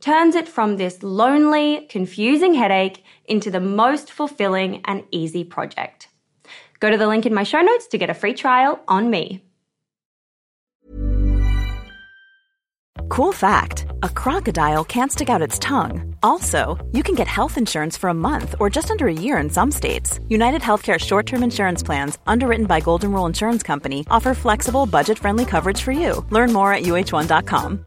turns it from this lonely, confusing headache into the most fulfilling and easy project. Go to the link in my show notes to get a free trial on me. Cool fact a crocodile can't stick out its tongue. Also, you can get health insurance for a month or just under a year in some states. United Healthcare short term insurance plans, underwritten by Golden Rule Insurance Company, offer flexible, budget friendly coverage for you. Learn more at uh1.com.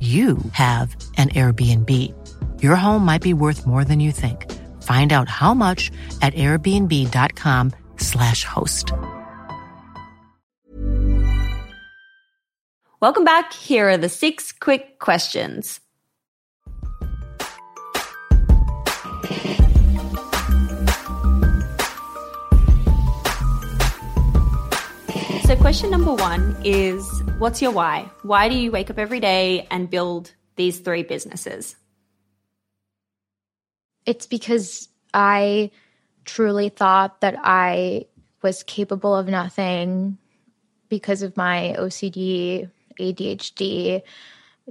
you have an Airbnb. Your home might be worth more than you think. Find out how much at airbnb.com/slash host. Welcome back. Here are the six quick questions. So, question number one is What's your why? Why do you wake up every day and build these three businesses? It's because I truly thought that I was capable of nothing because of my OCD, ADHD,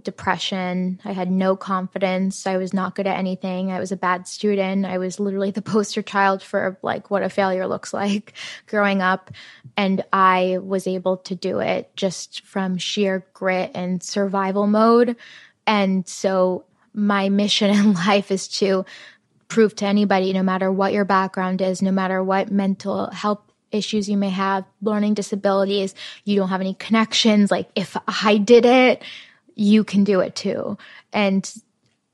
depression. I had no confidence. I was not good at anything. I was a bad student. I was literally the poster child for like what a failure looks like growing up. And I was able to do it just from sheer grit and survival mode. And so my mission in life is to prove to anybody, no matter what your background is, no matter what mental health issues you may have, learning disabilities, you don't have any connections. Like, if I did it, you can do it too. And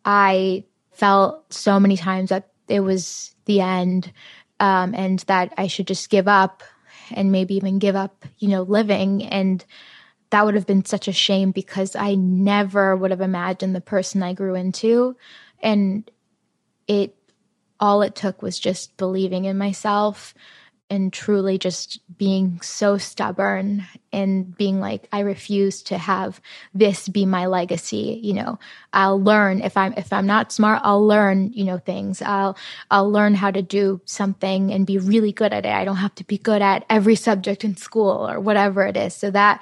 I felt so many times that it was the end um, and that I should just give up and maybe even give up, you know, living. And that would have been such a shame because I never would have imagined the person I grew into. And it, all it took was just believing in myself and truly just being so stubborn and being like i refuse to have this be my legacy you know. I'll learn if i'm if i'm not smart i'll learn you know things. I'll i'll learn how to do something and be really good at it. I don't have to be good at every subject in school or whatever it is. So that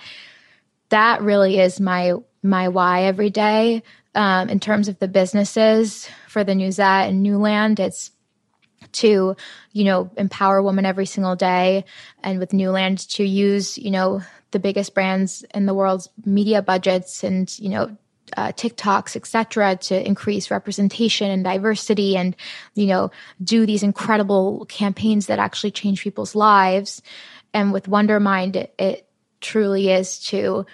that really is my my why every day. Um, in terms of the businesses for the newsette and newland it's to, you know, empower women every single day and with Newland to use, you know, the biggest brands in the world's media budgets and, you know, uh, TikToks, etc., to increase representation and diversity, and you know, do these incredible campaigns that actually change people's lives. And with Wondermind, it, it truly is to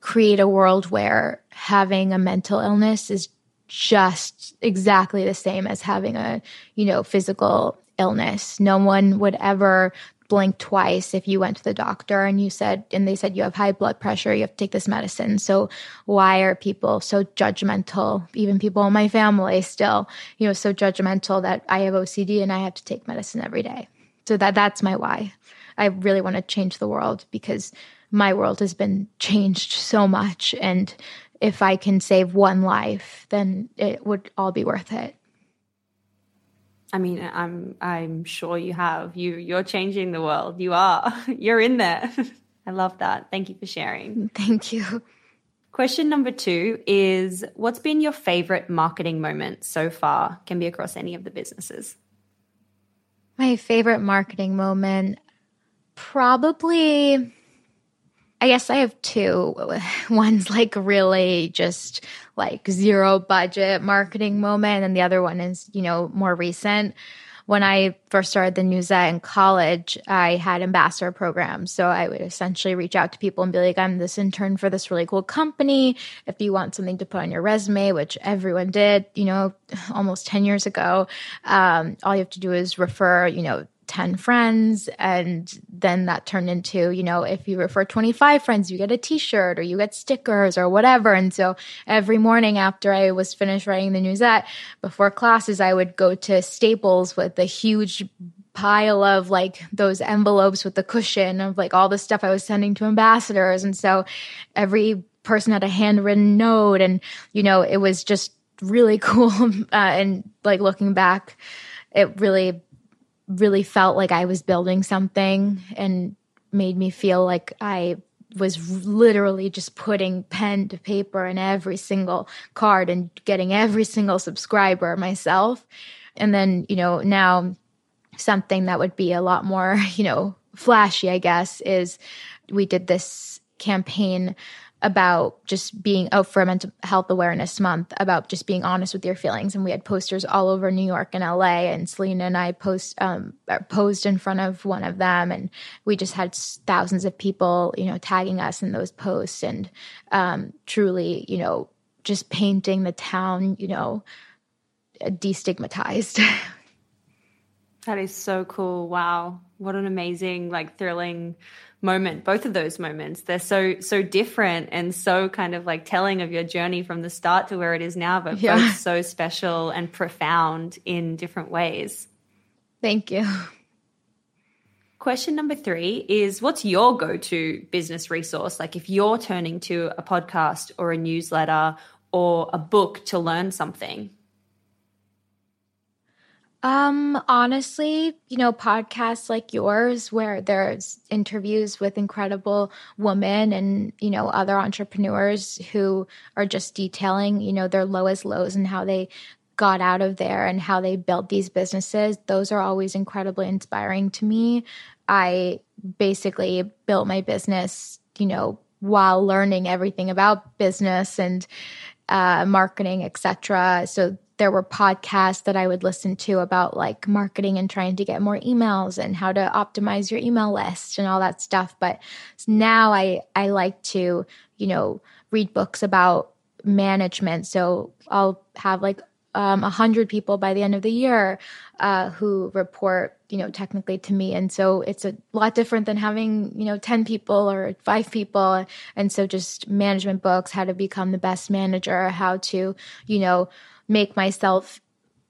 create a world where having a mental illness is just exactly the same as having a, you know, physical illness. No one would ever blink twice if you went to the doctor and you said and they said you have high blood pressure you have to take this medicine. So why are people so judgmental? Even people in my family still you know so judgmental that i have ocd and i have to take medicine every day. So that that's my why. I really want to change the world because my world has been changed so much and if I can save one life, then it would all be worth it. I mean, I'm I'm sure you have. You you're changing the world. You are. You're in there. I love that. Thank you for sharing. Thank you. Question number 2 is what's been your favorite marketing moment so far? Can be across any of the businesses. My favorite marketing moment probably I guess I have two. One's like really just like zero budget marketing moment, and the other one is, you know, more recent. When I first started the newsette in college, I had ambassador programs. So I would essentially reach out to people and be like, I'm this intern for this really cool company. If you want something to put on your resume, which everyone did, you know, almost 10 years ago, um, all you have to do is refer, you know, 10 friends and then that turned into you know if you refer 25 friends you get a t-shirt or you get stickers or whatever. And so every morning after i was finished writing the newsette before classes i would go to staples with a huge pile of like those envelopes with the cushion of like all the stuff i was sending to ambassadors. And so every person had a handwritten note and you know it was just really cool. Uh, and like looking back it really really felt like I was building something and made me feel like I was literally just putting pen to paper in every single card and getting every single subscriber myself. And then, you know, now something that would be a lot more, you know, flashy, I guess, is we did this campaign about just being out for mental health awareness month about just being honest with your feelings. And we had posters all over new york and la and selena and i post um, posed in front of one of them. And we just had thousands of people you know tagging us in those posts and um, truly you know just painting the town you know destigmatized. That is so cool. Wow. What an amazing like thrilling moment both of those moments they're so so different and so kind of like telling of your journey from the start to where it is now but yeah. both so special and profound in different ways. Thank you. Question number three is what's your go-to business resource? Like if you're turning to a podcast or a newsletter or a book to learn something um, honestly, you know, podcasts like yours where there's interviews with incredible women and, you know, other entrepreneurs who are just detailing, you know, their lowest lows and how they got out of there and how they built these businesses. Those are always incredibly inspiring to me. I basically built my business, you know, while learning everything about business and uh, marketing, etc. So there were podcasts that I would listen to about like marketing and trying to get more emails and how to optimize your email list and all that stuff. But now I I like to, you know, read books about management. So I'll have like um, 100 people by the end of the year uh, who report you know technically to me and so it's a lot different than having you know 10 people or 5 people and so just management books how to become the best manager how to you know make myself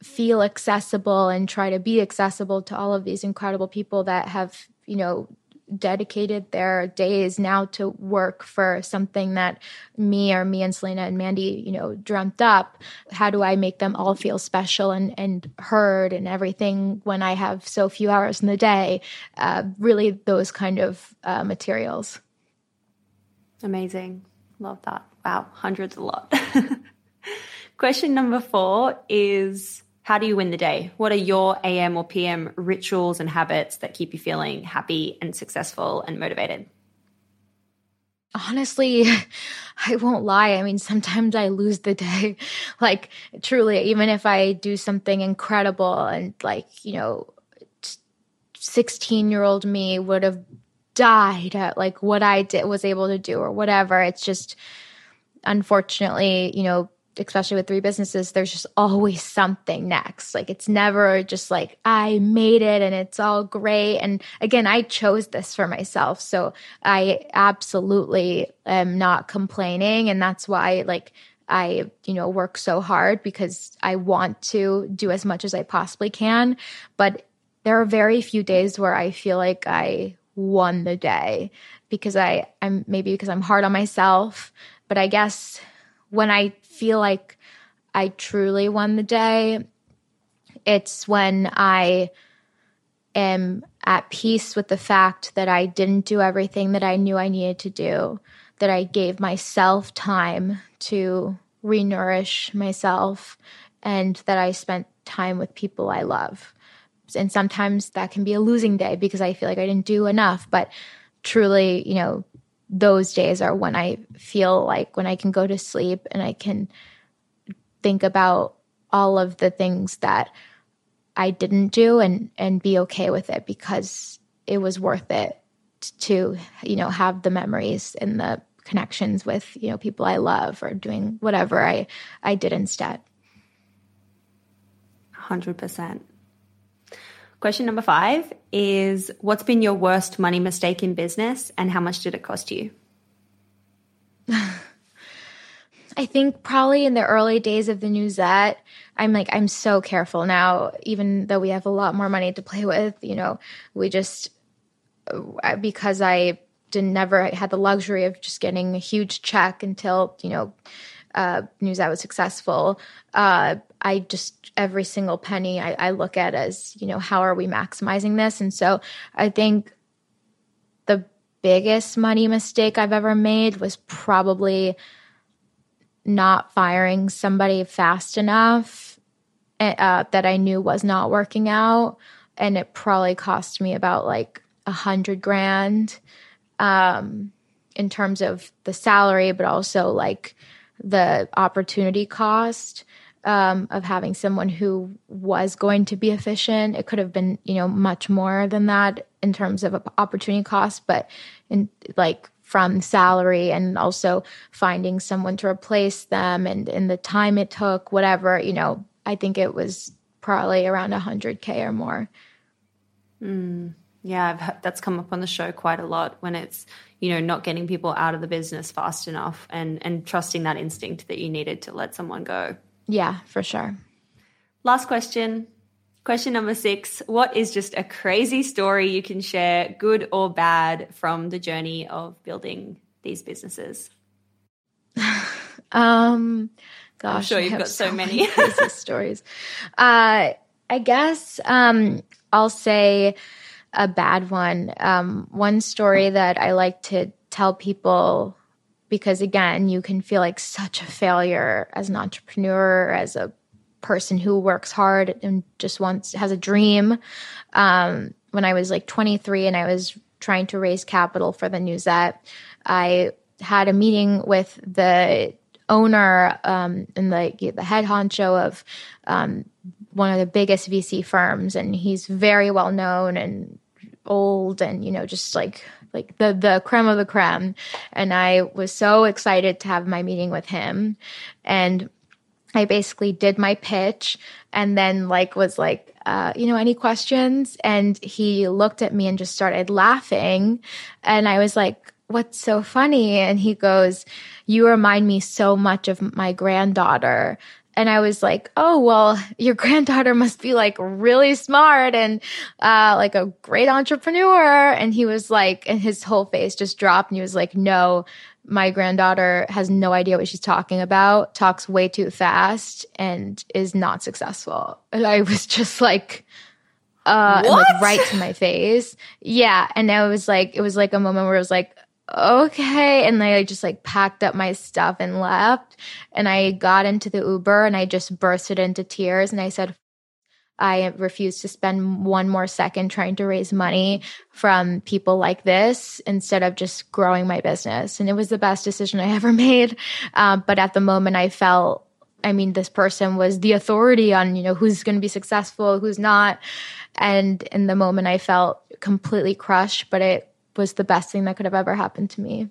feel accessible and try to be accessible to all of these incredible people that have you know dedicated their days now to work for something that me or me and Selena and Mandy, you know, dreamt up. How do I make them all feel special and, and heard and everything when I have so few hours in the day? Uh, really, those kind of uh, materials. Amazing. Love that. Wow, hundreds a lot. Question number four is how do you win the day? What are your AM or PM rituals and habits that keep you feeling happy and successful and motivated? Honestly, I won't lie. I mean, sometimes I lose the day. like, truly, even if I do something incredible and, like, you know, 16 year old me would have died at like what I did was able to do or whatever. It's just, unfortunately, you know, especially with three businesses, there's just always something next. Like it's never just like, I made it and it's all great. And again, I chose this for myself. So I absolutely am not complaining. And that's why, like, I, you know, work so hard because I want to do as much as I possibly can. But there are very few days where I feel like I won the day because I, I'm maybe because I'm hard on myself. But I guess when I feel like I truly won the day, it's when I am at peace with the fact that I didn't do everything that I knew I needed to do, that I gave myself time to renourish myself, and that I spent time with people I love. And sometimes that can be a losing day because I feel like I didn't do enough, but truly, you know, those days are when I feel like when I can go to sleep and I can think about all of the things that I didn't do and and be okay with it because it was worth it to you know have the memories and the connections with you know people I love or doing whatever I I did instead. 100%. Question number five is What's been your worst money mistake in business and how much did it cost you? I think probably in the early days of the Newsette, I'm like, I'm so careful now, even though we have a lot more money to play with. You know, we just, uh, because I didn't never had the luxury of just getting a huge check until, you know, uh, Newsette was successful. Uh, I just every single penny I, I look at as you know how are we maximizing this, and so I think the biggest money mistake I've ever made was probably not firing somebody fast enough eh, uh, that I knew was not working out, and it probably cost me about like a hundred grand um, in terms of the salary, but also like the opportunity cost um, of having someone who was going to be efficient. It could have been, you know, much more than that in terms of opportunity cost, but in like from salary and also finding someone to replace them and in the time it took, whatever, you know, I think it was probably around 100K or more. Mm, yeah, I've, that's come up on the show quite a lot when it's, you know, not getting people out of the business fast enough and, and trusting that instinct that you needed to let someone go. Yeah, for sure. Last question. Question number six What is just a crazy story you can share, good or bad, from the journey of building these businesses? um, gosh, I'm sure you've got so, so many crazy stories. Uh, I guess um, I'll say a bad one. Um, one story that I like to tell people because again, you can feel like such a failure as an entrepreneur, as a person who works hard and just wants has a dream. Um, when I was like 23 and I was trying to raise capital for the Newsette, I had a meeting with the owner um, and like the head honcho of um, one of the biggest VC firms, and he's very well known and old, and you know, just like like the the creme of the creme. And I was so excited to have my meeting with him, and I basically did my pitch, and then like was like, uh, you know, any questions? And he looked at me and just started laughing, and I was like what's so funny? And he goes, You remind me so much of my granddaughter. And I was like, Oh, well, your granddaughter must be like really smart and uh, like a great entrepreneur. And he was like, and his whole face just dropped. And he was like, No, my granddaughter has no idea what she's talking about, talks way too fast, and is not successful. And I was just like, uh, and, like right to my face. Yeah. And I was like, it was like a moment where it was like, okay. And then I just like packed up my stuff and left. And I got into the Uber and I just bursted into tears. And I said, I refuse to spend one more second trying to raise money from people like this instead of just growing my business. And it was the best decision I ever made. Um, but at the moment, I felt, I mean, this person was the authority on, you know, who's going to be successful, who's not. And in the moment, I felt completely crushed, but it was the best thing that could have ever happened to me.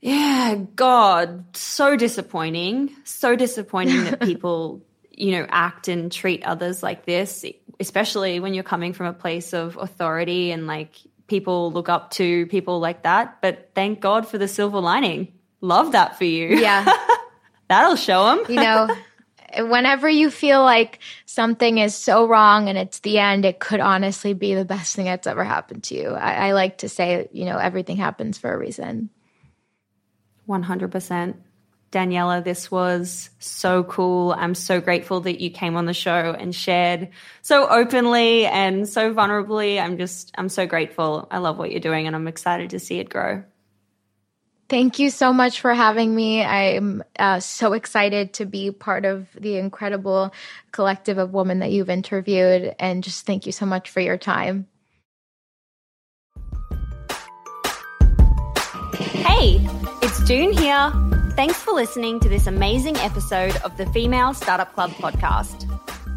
Yeah, God, so disappointing. So disappointing that people, you know, act and treat others like this, especially when you're coming from a place of authority and like people look up to people like that. But thank God for the silver lining. Love that for you. Yeah. That'll show them. you know, whenever you feel like something is so wrong and it's the end, it could honestly be the best thing that's ever happened to you. I, I like to say, you know, everything happens for a reason. 100%. Daniella, this was so cool. I'm so grateful that you came on the show and shared so openly and so vulnerably. I'm just, I'm so grateful. I love what you're doing and I'm excited to see it grow. Thank you so much for having me. I'm uh, so excited to be part of the incredible collective of women that you've interviewed. And just thank you so much for your time. Hey, it's Doone here. Thanks for listening to this amazing episode of the Female Startup Club podcast.